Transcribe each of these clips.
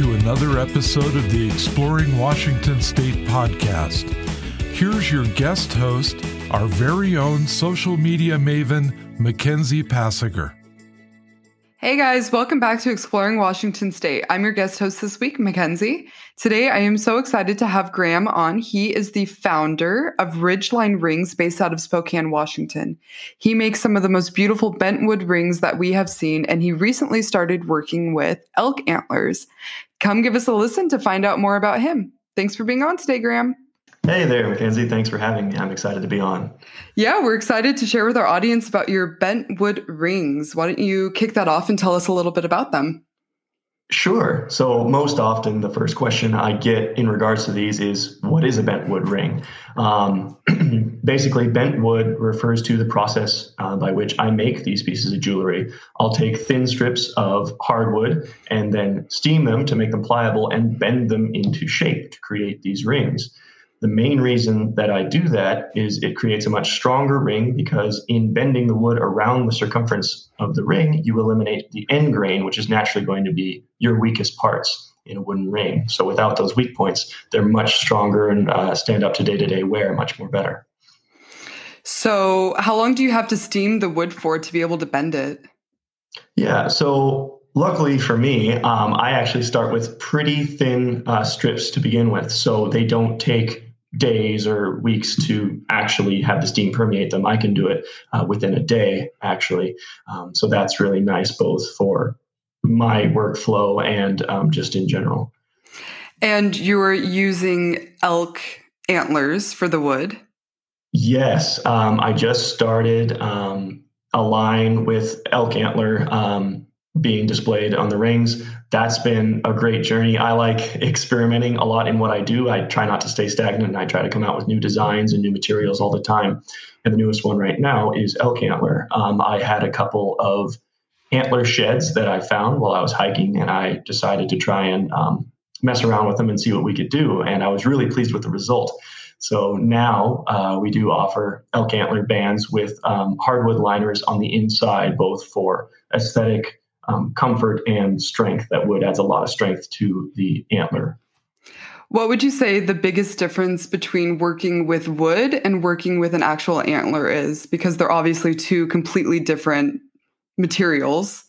to another episode of the Exploring Washington State podcast. Here's your guest host, our very own social media maven, Mackenzie Passegger. Hey guys, welcome back to Exploring Washington State. I'm your guest host this week, Mackenzie. Today, I am so excited to have Graham on. He is the founder of Ridgeline Rings based out of Spokane, Washington. He makes some of the most beautiful bentwood rings that we have seen, and he recently started working with elk antlers. Come give us a listen to find out more about him. Thanks for being on today, Graham. Hey there, Mackenzie. Thanks for having me. I'm excited to be on. Yeah, we're excited to share with our audience about your bentwood rings. Why don't you kick that off and tell us a little bit about them? Sure. So, most often, the first question I get in regards to these is what is a bentwood ring? Um, basically, bentwood refers to the process uh, by which I make these pieces of jewelry. I'll take thin strips of hardwood and then steam them to make them pliable and bend them into shape to create these rings. The main reason that I do that is it creates a much stronger ring because in bending the wood around the circumference of the ring, you eliminate the end grain, which is naturally going to be your weakest parts in a wooden ring. So without those weak points, they're much stronger and uh, stand up to day to day wear much more better. So, how long do you have to steam the wood for to be able to bend it? Yeah, so Luckily for me, um, I actually start with pretty thin uh, strips to begin with, so they don't take days or weeks to actually have the steam permeate them. I can do it uh, within a day, actually. Um, so that's really nice, both for my workflow and um, just in general. And you're using elk antlers for the wood? Yes. Um, I just started um, a line with elk antler um, being displayed on the rings. That's been a great journey. I like experimenting a lot in what I do. I try not to stay stagnant and I try to come out with new designs and new materials all the time. And the newest one right now is elk antler. Um, I had a couple of antler sheds that I found while I was hiking, and I decided to try and um, mess around with them and see what we could do. And I was really pleased with the result. So now uh, we do offer elk antler bands with um, hardwood liners on the inside, both for aesthetic um, comfort and strength. That wood adds a lot of strength to the antler. What would you say the biggest difference between working with wood and working with an actual antler is? Because they're obviously two completely different materials.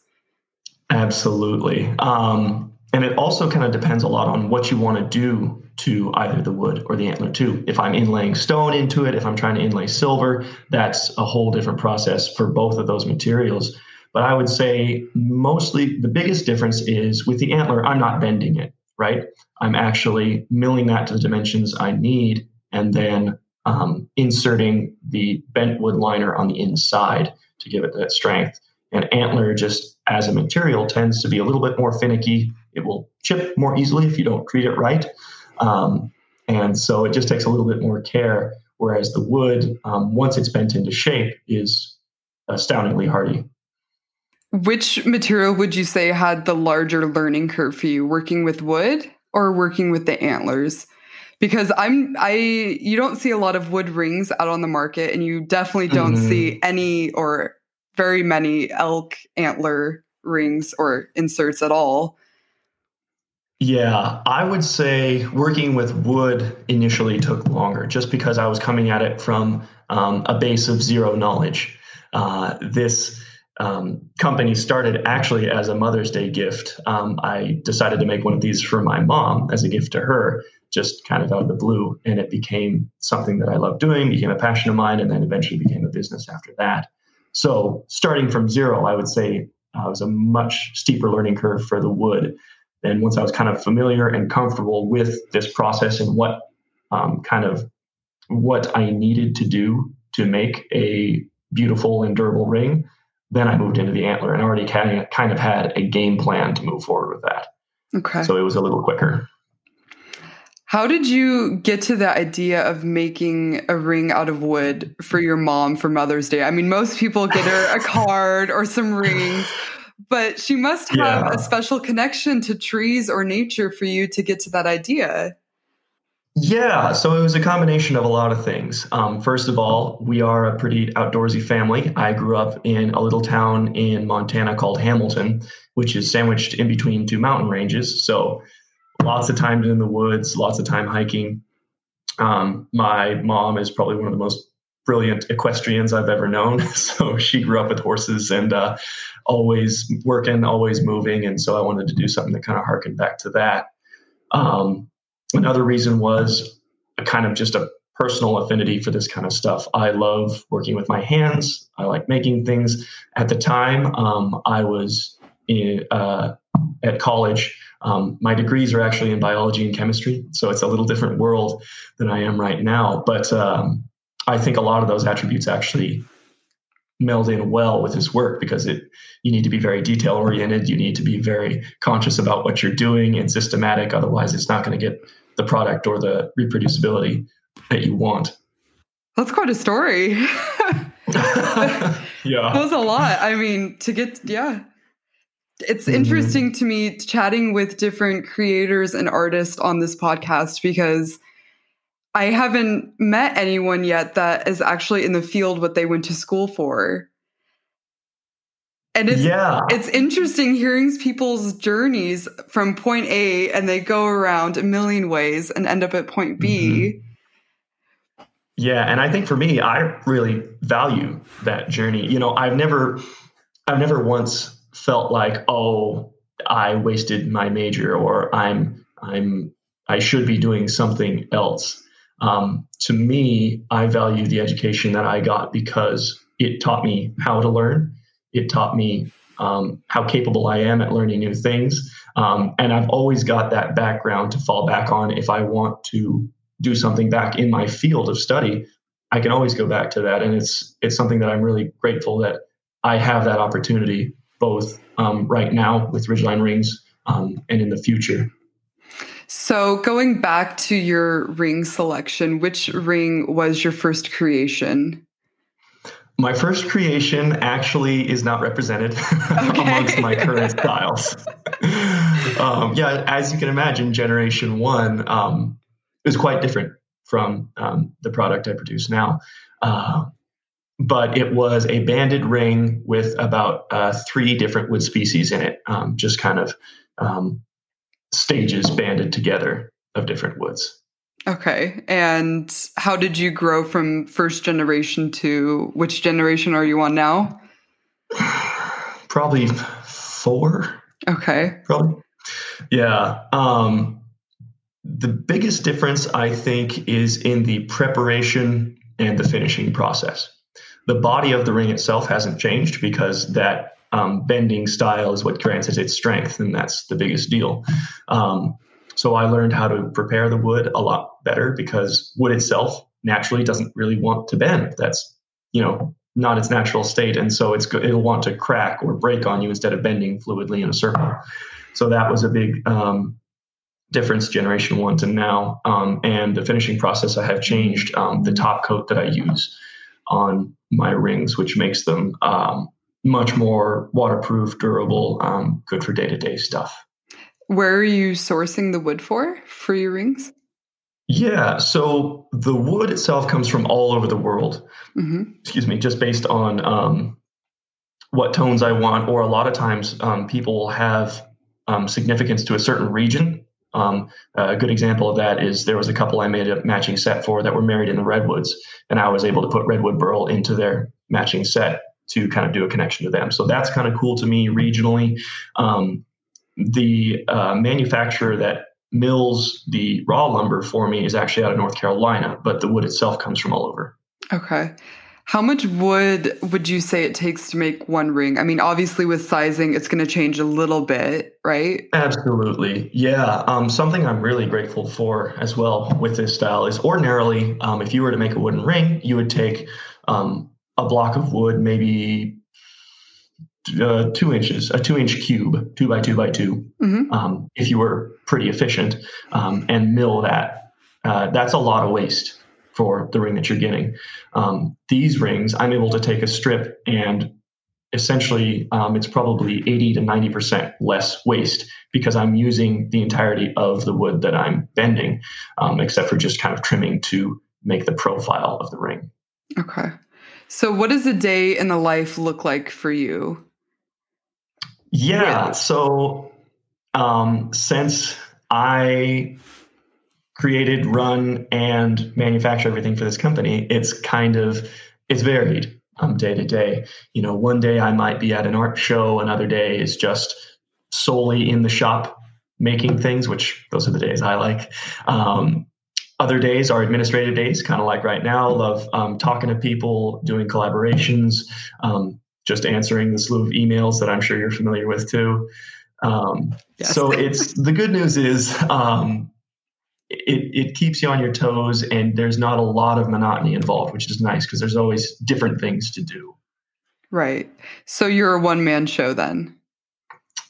Absolutely. Um, and it also kind of depends a lot on what you want to do to either the wood or the antler too. If I'm inlaying stone into it, if I'm trying to inlay silver, that's a whole different process for both of those materials. But I would say mostly the biggest difference is with the antler, I'm not bending it, right? I'm actually milling that to the dimensions I need and then um, inserting the bent wood liner on the inside to give it that strength. And antler, just as a material, tends to be a little bit more finicky. It will chip more easily if you don't treat it right. Um, and so it just takes a little bit more care. Whereas the wood, um, once it's bent into shape, is astoundingly hardy. Which material would you say had the larger learning curve for you, working with wood or working with the antlers? Because I'm I you don't see a lot of wood rings out on the market and you definitely don't mm-hmm. see any or very many elk antler rings or inserts at all. Yeah, I would say working with wood initially took longer just because I was coming at it from um, a base of zero knowledge. Uh, this um, company started actually as a Mother's Day gift. Um, I decided to make one of these for my mom as a gift to her, just kind of out of the blue. And it became something that I love doing, became a passion of mine, and then eventually became a business after that. So, starting from zero, I would say uh, was a much steeper learning curve for the wood. And once I was kind of familiar and comfortable with this process and what um, kind of what I needed to do to make a beautiful and durable ring, then I moved into the antler and already kind of had a game plan to move forward with that. Okay. So it was a little quicker. How did you get to the idea of making a ring out of wood for your mom for Mother's Day? I mean, most people get her a card or some rings, but she must have yeah. a special connection to trees or nature for you to get to that idea. Yeah, so it was a combination of a lot of things. Um, first of all, we are a pretty outdoorsy family. I grew up in a little town in Montana called Hamilton, which is sandwiched in between two mountain ranges. So lots of time in the woods, lots of time hiking. Um, my mom is probably one of the most brilliant equestrians I've ever known. So she grew up with horses and uh, always working, always moving. And so I wanted to do something that kind of harkened back to that. Um, another reason was a kind of just a personal affinity for this kind of stuff. I love working with my hands. I like making things. At the time, um, I was in, uh, at college. Um, my degrees are actually in biology and chemistry, so it's a little different world than I am right now. But um, I think a lot of those attributes actually meld in well with his work because it you need to be very detail oriented you need to be very conscious about what you're doing and systematic otherwise it's not going to get the product or the reproducibility that you want. That's quite a story. Yeah. That was a lot. I mean to get yeah. It's mm-hmm. interesting to me chatting with different creators and artists on this podcast because I haven't met anyone yet that is actually in the field what they went to school for. And it's yeah. it's interesting hearing people's journeys from point A and they go around a million ways and end up at point B. Mm-hmm. Yeah, and I think for me, I really value that journey. You know, I've never I've never once felt like, oh, I wasted my major or I'm I'm I should be doing something else. Um, to me, I value the education that I got because it taught me how to learn. It taught me um, how capable I am at learning new things. Um, and I've always got that background to fall back on if I want to do something back in my field of study. I can always go back to that, and it's it's something that I'm really grateful that I have that opportunity both um, right now with Ridgeline Rings um, and in the future. So, going back to your ring selection, which ring was your first creation? My first creation actually is not represented okay. amongst my current styles. um, yeah, as you can imagine, Generation One um, is quite different from um, the product I produce now. Uh, but it was a banded ring with about uh, three different wood species in it, um, just kind of um, stages banded together of different woods. Okay. And how did you grow from first generation to which generation are you on now? Probably four. Okay. Probably. Yeah. Um, the biggest difference, I think, is in the preparation and the finishing process. The body of the ring itself hasn't changed because that um, bending style is what grants it its strength, and that's the biggest deal. Um, so I learned how to prepare the wood a lot better because wood itself naturally doesn't really want to bend. That's you know not its natural state, and so it's it'll want to crack or break on you instead of bending fluidly in a circle. So that was a big um, difference generation one to now. Um, and the finishing process, I have changed um, the top coat that I use on my rings, which makes them um, much more waterproof, durable, um, good for day to day stuff. Where are you sourcing the wood for for your rings? Yeah, so the wood itself comes from all over the world. Mm-hmm. Excuse me, just based on um, what tones I want, or a lot of times um, people have um, significance to a certain region. Um, a good example of that is there was a couple I made a matching set for that were married in the redwoods, and I was able to put redwood burl into their matching set to kind of do a connection to them. So that's kind of cool to me regionally. Um, the uh, manufacturer that mills the raw lumber for me is actually out of North Carolina, but the wood itself comes from all over. Okay. How much wood would you say it takes to make one ring? I mean, obviously, with sizing, it's going to change a little bit, right? Absolutely. Yeah. Um, something I'm really grateful for as well with this style is ordinarily, um, if you were to make a wooden ring, you would take um, a block of wood, maybe uh, two inches, a two inch cube, two by two by 2 mm-hmm. um, if you were pretty efficient, um, and mill that. Uh, that's a lot of waste for the ring that you're getting. Um, these rings, I'm able to take a strip and essentially um, it's probably 80 to 90% less waste because I'm using the entirety of the wood that I'm bending, um, except for just kind of trimming to make the profile of the ring. Okay. So, what does a day in the life look like for you? Yeah. So, um, since I created, run, and manufacture everything for this company, it's kind of it's varied um, day to day. You know, one day I might be at an art show, another day is just solely in the shop making things, which those are the days I like. Um, other days are administrative days, kind of like right now. Love um, talking to people, doing collaborations, um, just answering the slew of emails that I'm sure you're familiar with too. Um, yes. So it's the good news is um, it, it keeps you on your toes and there's not a lot of monotony involved, which is nice because there's always different things to do. Right. So you're a one man show then?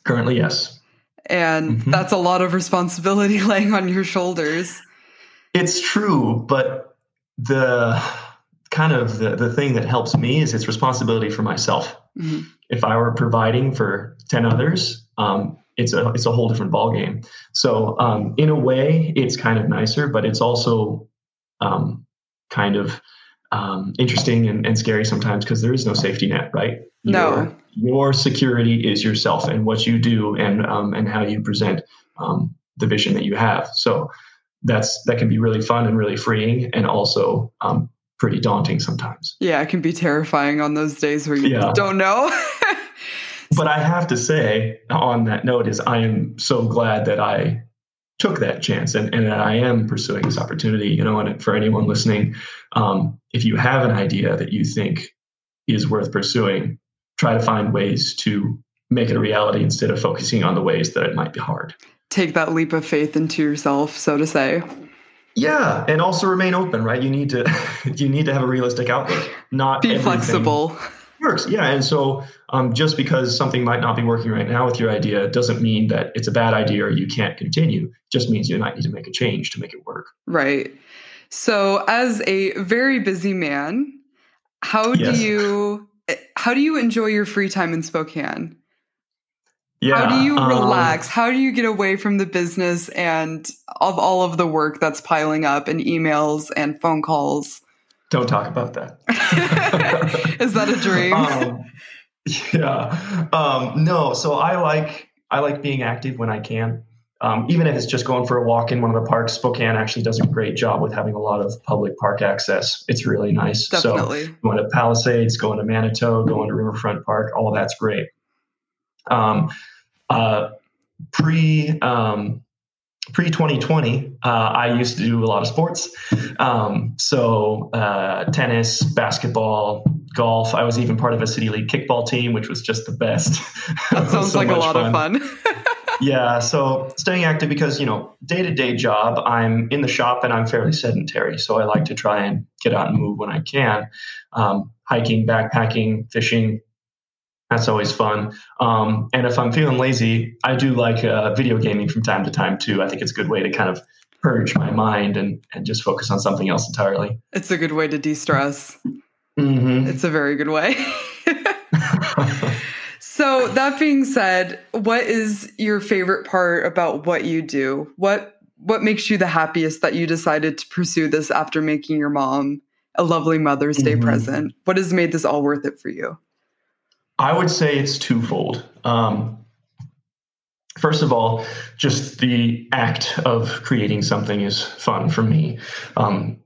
Currently, yes. And mm-hmm. that's a lot of responsibility laying on your shoulders. It's true, but the kind of the, the thing that helps me is it's responsibility for myself. Mm-hmm. If I were providing for 10 others, um, it's a it's a whole different ballgame. So um, in a way, it's kind of nicer, but it's also um, kind of um, interesting and, and, scary sometimes because there is no safety net, right? No. Your, your security is yourself and what you do and um, and how you present um, the vision that you have. So that's that can be really fun and really freeing, and also um, pretty daunting sometimes. Yeah, it can be terrifying on those days where you yeah. don't know. but I have to say, on that note, is I am so glad that I took that chance and, and that I am pursuing this opportunity. You know, and for anyone listening, um, if you have an idea that you think is worth pursuing, try to find ways to make it a reality instead of focusing on the ways that it might be hard. Take that leap of faith into yourself, so to say. Yeah, and also remain open, right? You need to you need to have a realistic outlook. Not be flexible. Works, yeah. And so, um, just because something might not be working right now with your idea doesn't mean that it's a bad idea or you can't continue. It just means you might need to make a change to make it work. Right. So, as a very busy man, how yes. do you how do you enjoy your free time in Spokane? Yeah, how do you um, relax? Um, how do you get away from the business and of all of the work that's piling up and emails and phone calls? Don't talk about that. Is that a dream? Um, yeah. Um, no. So I like I like being active when I can. Um, even if it's just going for a walk in one of the parks, Spokane actually does a great job with having a lot of public park access. It's really nice. Definitely. So going to Palisades, going to Manitou, going to Riverfront Park, all that's great. Um, uh, pre um, pre 2020, uh, I used to do a lot of sports. Um, so uh, tennis, basketball, golf. I was even part of a city league kickball team, which was just the best. That sounds so like a lot fun. of fun. yeah. So staying active because, you know, day to day job, I'm in the shop and I'm fairly sedentary. So I like to try and get out and move when I can. Um, hiking, backpacking, fishing, that's always fun. Um, and if I'm feeling lazy, I do like uh, video gaming from time to time too. I think it's a good way to kind of purge my mind and, and just focus on something else entirely. It's a good way to de stress. Mm-hmm. It's a very good way. so, that being said, what is your favorite part about what you do? What what makes you the happiest that you decided to pursue this after making your mom a lovely Mother's Day mm-hmm. present? What has made this all worth it for you? I would say it's twofold. Um, first of all, just the act of creating something is fun for me. Um,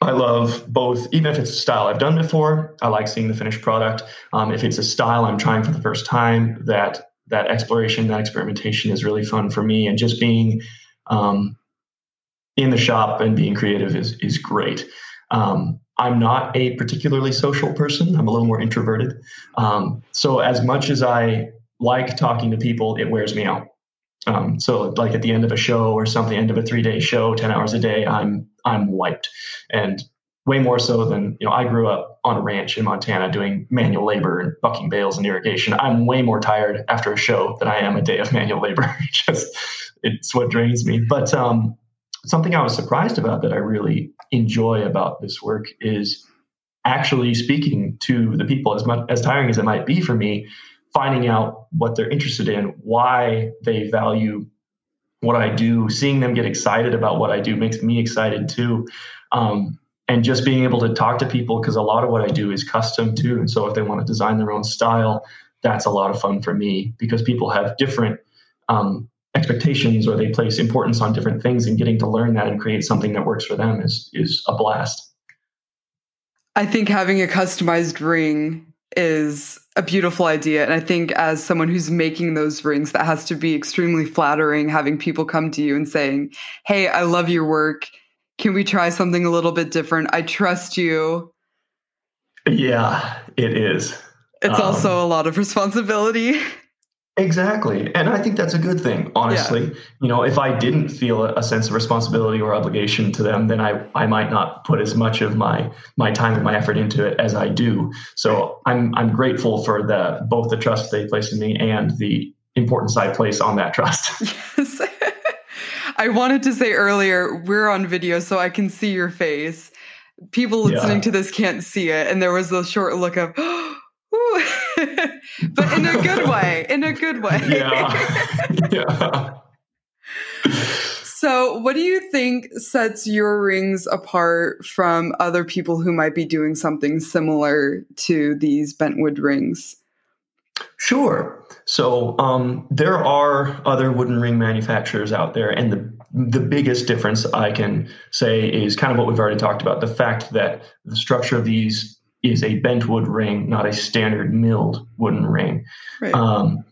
I love both, even if it's a style I've done before, I like seeing the finished product. Um, if it's a style I'm trying for the first time, that that exploration, that experimentation is really fun for me. And just being um, in the shop and being creative is is great. Um, I'm not a particularly social person. I'm a little more introverted. Um, so as much as I like talking to people, it wears me out. Um, so like at the end of a show or something, end of a three day show, 10 hours a day, I'm, I'm wiped and way more so than, you know, I grew up on a ranch in Montana doing manual labor and bucking bales and irrigation. I'm way more tired after a show than I am a day of manual labor. Just it's what drains me. But, um, something I was surprised about that I really enjoy about this work is actually speaking to the people as much as tiring as it might be for me finding out what they're interested in why they value what i do seeing them get excited about what i do makes me excited too. Um, and just being able to talk to people because a lot of what i do is custom too and so if they want to design their own style that's a lot of fun for me because people have different um, expectations or they place importance on different things and getting to learn that and create something that works for them is is a blast. I think having a customized ring is a beautiful idea. And I think as someone who's making those rings, that has to be extremely flattering having people come to you and saying, Hey, I love your work. Can we try something a little bit different? I trust you. Yeah, it is. It's um, also a lot of responsibility. Exactly. And I think that's a good thing, honestly. Yeah. You know, if I didn't feel a, sense of responsibility or obligation to them, then I, I might not put as much of my my time and my effort into it as I do. So I'm I'm grateful for the both the trust they place in me and the importance I place on that trust. Yes. I wanted to say earlier, we're on video, so I can see your face. People listening yeah. to this can't see it. And there was a short look of, oh, but in a good way. In a good way. Yeah. yeah. So, what do you think sets your rings apart from other people who might be doing something similar to these bentwood rings? Sure. So, um, there are other wooden ring manufacturers out there, and the the biggest difference I can say is kind of what we've already talked about the fact that the structure of these is a bent wood ring, not a standard milled wooden ring. Right. Um,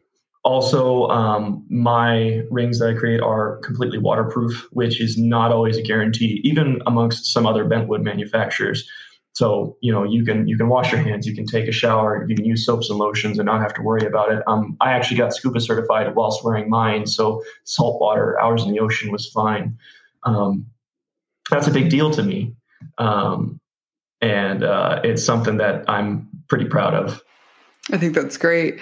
also, um, my rings that I create are completely waterproof, which is not always a guarantee, even amongst some other bentwood manufacturers. So you know you can you can wash your hands, you can take a shower, you can use soaps and lotions and not have to worry about it. Um, I actually got scuba certified whilst wearing mine, so salt water hours in the ocean was fine. Um, that's a big deal to me. Um, and uh, it's something that I'm pretty proud of. I think that's great.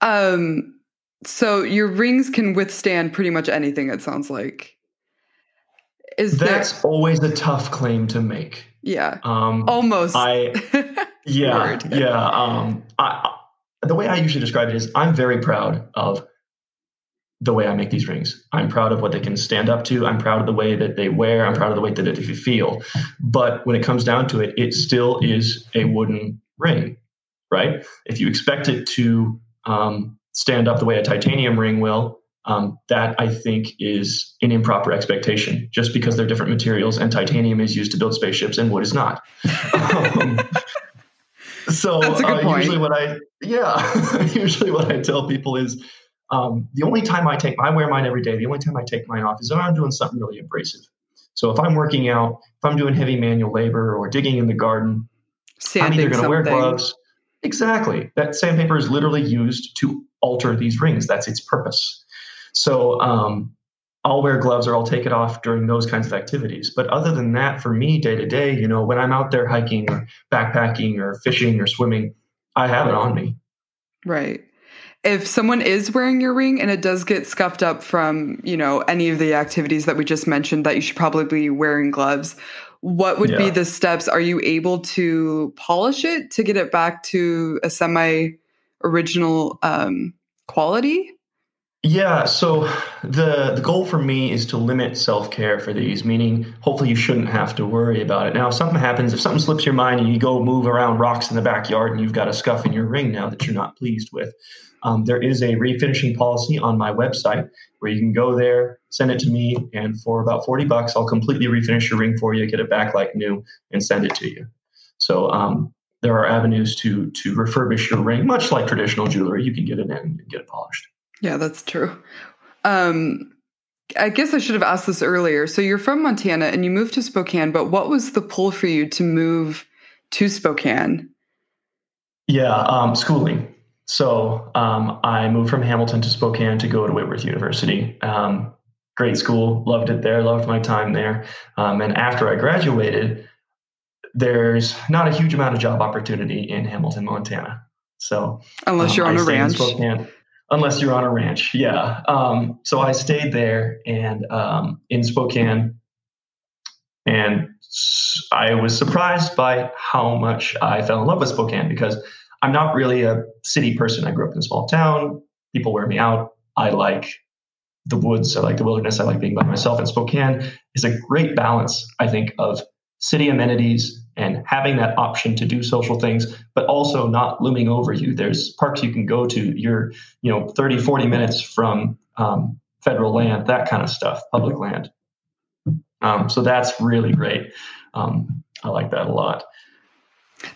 Um, so your rings can withstand pretty much anything. It sounds like. Is that's there... always a tough claim to make. Yeah. Um, Almost. I. Yeah. yeah. Um, I, the way I usually describe it is, I'm very proud of the way I make these rings. I'm proud of what they can stand up to. I'm proud of the way that they wear. I'm proud of the way that they feel. But when it comes down to it, it still is a wooden ring, right? If you expect it to um, stand up the way a titanium ring will, um, that I think is an improper expectation just because they're different materials and titanium is used to build spaceships and wood is not. um, so uh, usually what I yeah usually what I tell people is um, the only time I take, I wear mine every day. The only time I take mine off is when I'm doing something really abrasive. So if I'm working out, if I'm doing heavy manual labor or digging in the garden, Sanding I'm either going to wear gloves. Exactly. That sandpaper is literally used to alter these rings. That's its purpose. So um, I'll wear gloves or I'll take it off during those kinds of activities. But other than that, for me, day to day, you know, when I'm out there hiking or backpacking or fishing or swimming, I have it on me. Right if someone is wearing your ring and it does get scuffed up from, you know, any of the activities that we just mentioned that you should probably be wearing gloves, what would yeah. be the steps? Are you able to polish it to get it back to a semi original um, quality? Yeah, so the the goal for me is to limit self care for these, meaning hopefully you shouldn't have to worry about it. Now, if something happens, if something slips your mind and you go move around rocks in the backyard and you've got a scuff in your ring now that you're not pleased with, um, there is a refinishing policy on my website where you can go there, send it to me, and for about 40 bucks, I'll completely refinish your ring for you, get it back like new, and send it to you. So um, there are avenues to to refurbish your ring, much like traditional jewelry. You can get it in and get it polished. Yeah, that's true. Um, I guess I should have asked this earlier. So you're from Montana and you moved to Spokane, but what was the pull for you to move to Spokane? Yeah, um, schooling. So um, I moved from Hamilton to Spokane to go to Whitworth University. Um, great school, loved it there, loved my time there. Um, and after I graduated, there's not a huge amount of job opportunity in Hamilton, Montana. So unless you're um, on I a ranch, unless you're on a ranch, yeah. Um, so I stayed there and um, in Spokane, and I was surprised by how much I fell in love with Spokane because I'm not really a city person. I grew up in a small town. People wear me out. I like the woods. I like the wilderness. I like being by myself. And Spokane is a great balance, I think, of city amenities and having that option to do social things, but also not looming over you. There's parks you can go to. You're, you know, 30, 40 minutes from um, federal land, that kind of stuff, public land. Um, so that's really great. Um, I like that a lot.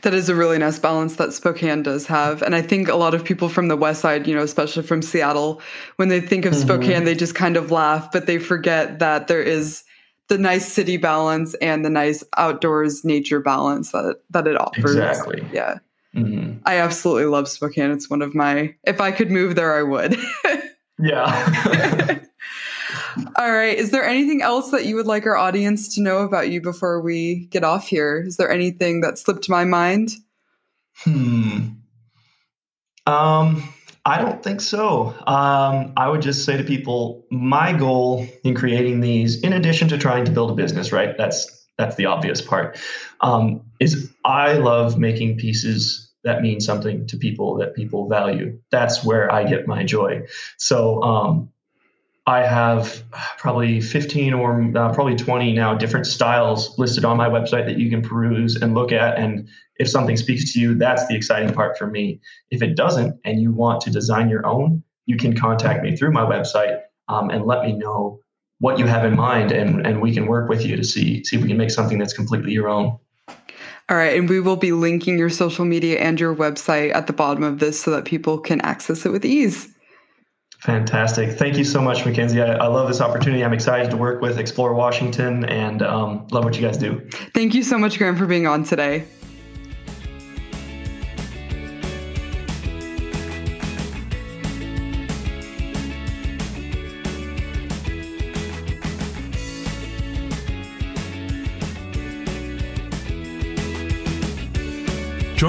That is a really nice balance that Spokane does have. And I think a lot of people from the West Side, you know, especially from Seattle, when they think of mm-hmm. Spokane, they just kind of laugh, but they forget that there is the nice city balance and the nice outdoors nature balance that, that it offers. Exactly. Yeah. Mm-hmm. I absolutely love Spokane. It's one of my, if I could move there, I would. yeah. All right. Is there anything else that you would like our audience to know about you before we get off here? Is there anything that slipped my mind? Hmm. Um, I don't think so. Um, I would just say to people, my goal in creating these, in addition to trying to build a business, right? That's that's the obvious part. Um, is I love making pieces that mean something to people that people value. That's where I get my joy. So um, I have probably 15 or uh, probably 20 now different styles listed on my website that you can peruse and look at. And if something speaks to you, that's the exciting part for me. If it doesn't and you want to design your own, you can contact me through my website um, and let me know what you have in mind and, and we can work with you to see see if we can make something that's completely your own. All right, and we will be linking your social media and your website at the bottom of this so that people can access it with ease. Fantastic. Thank you so much, Mackenzie. I, I, love this opportunity. I'm excited to work with Explore Washington and um, love what you guys do. Thank you so much, Graham, for being on today.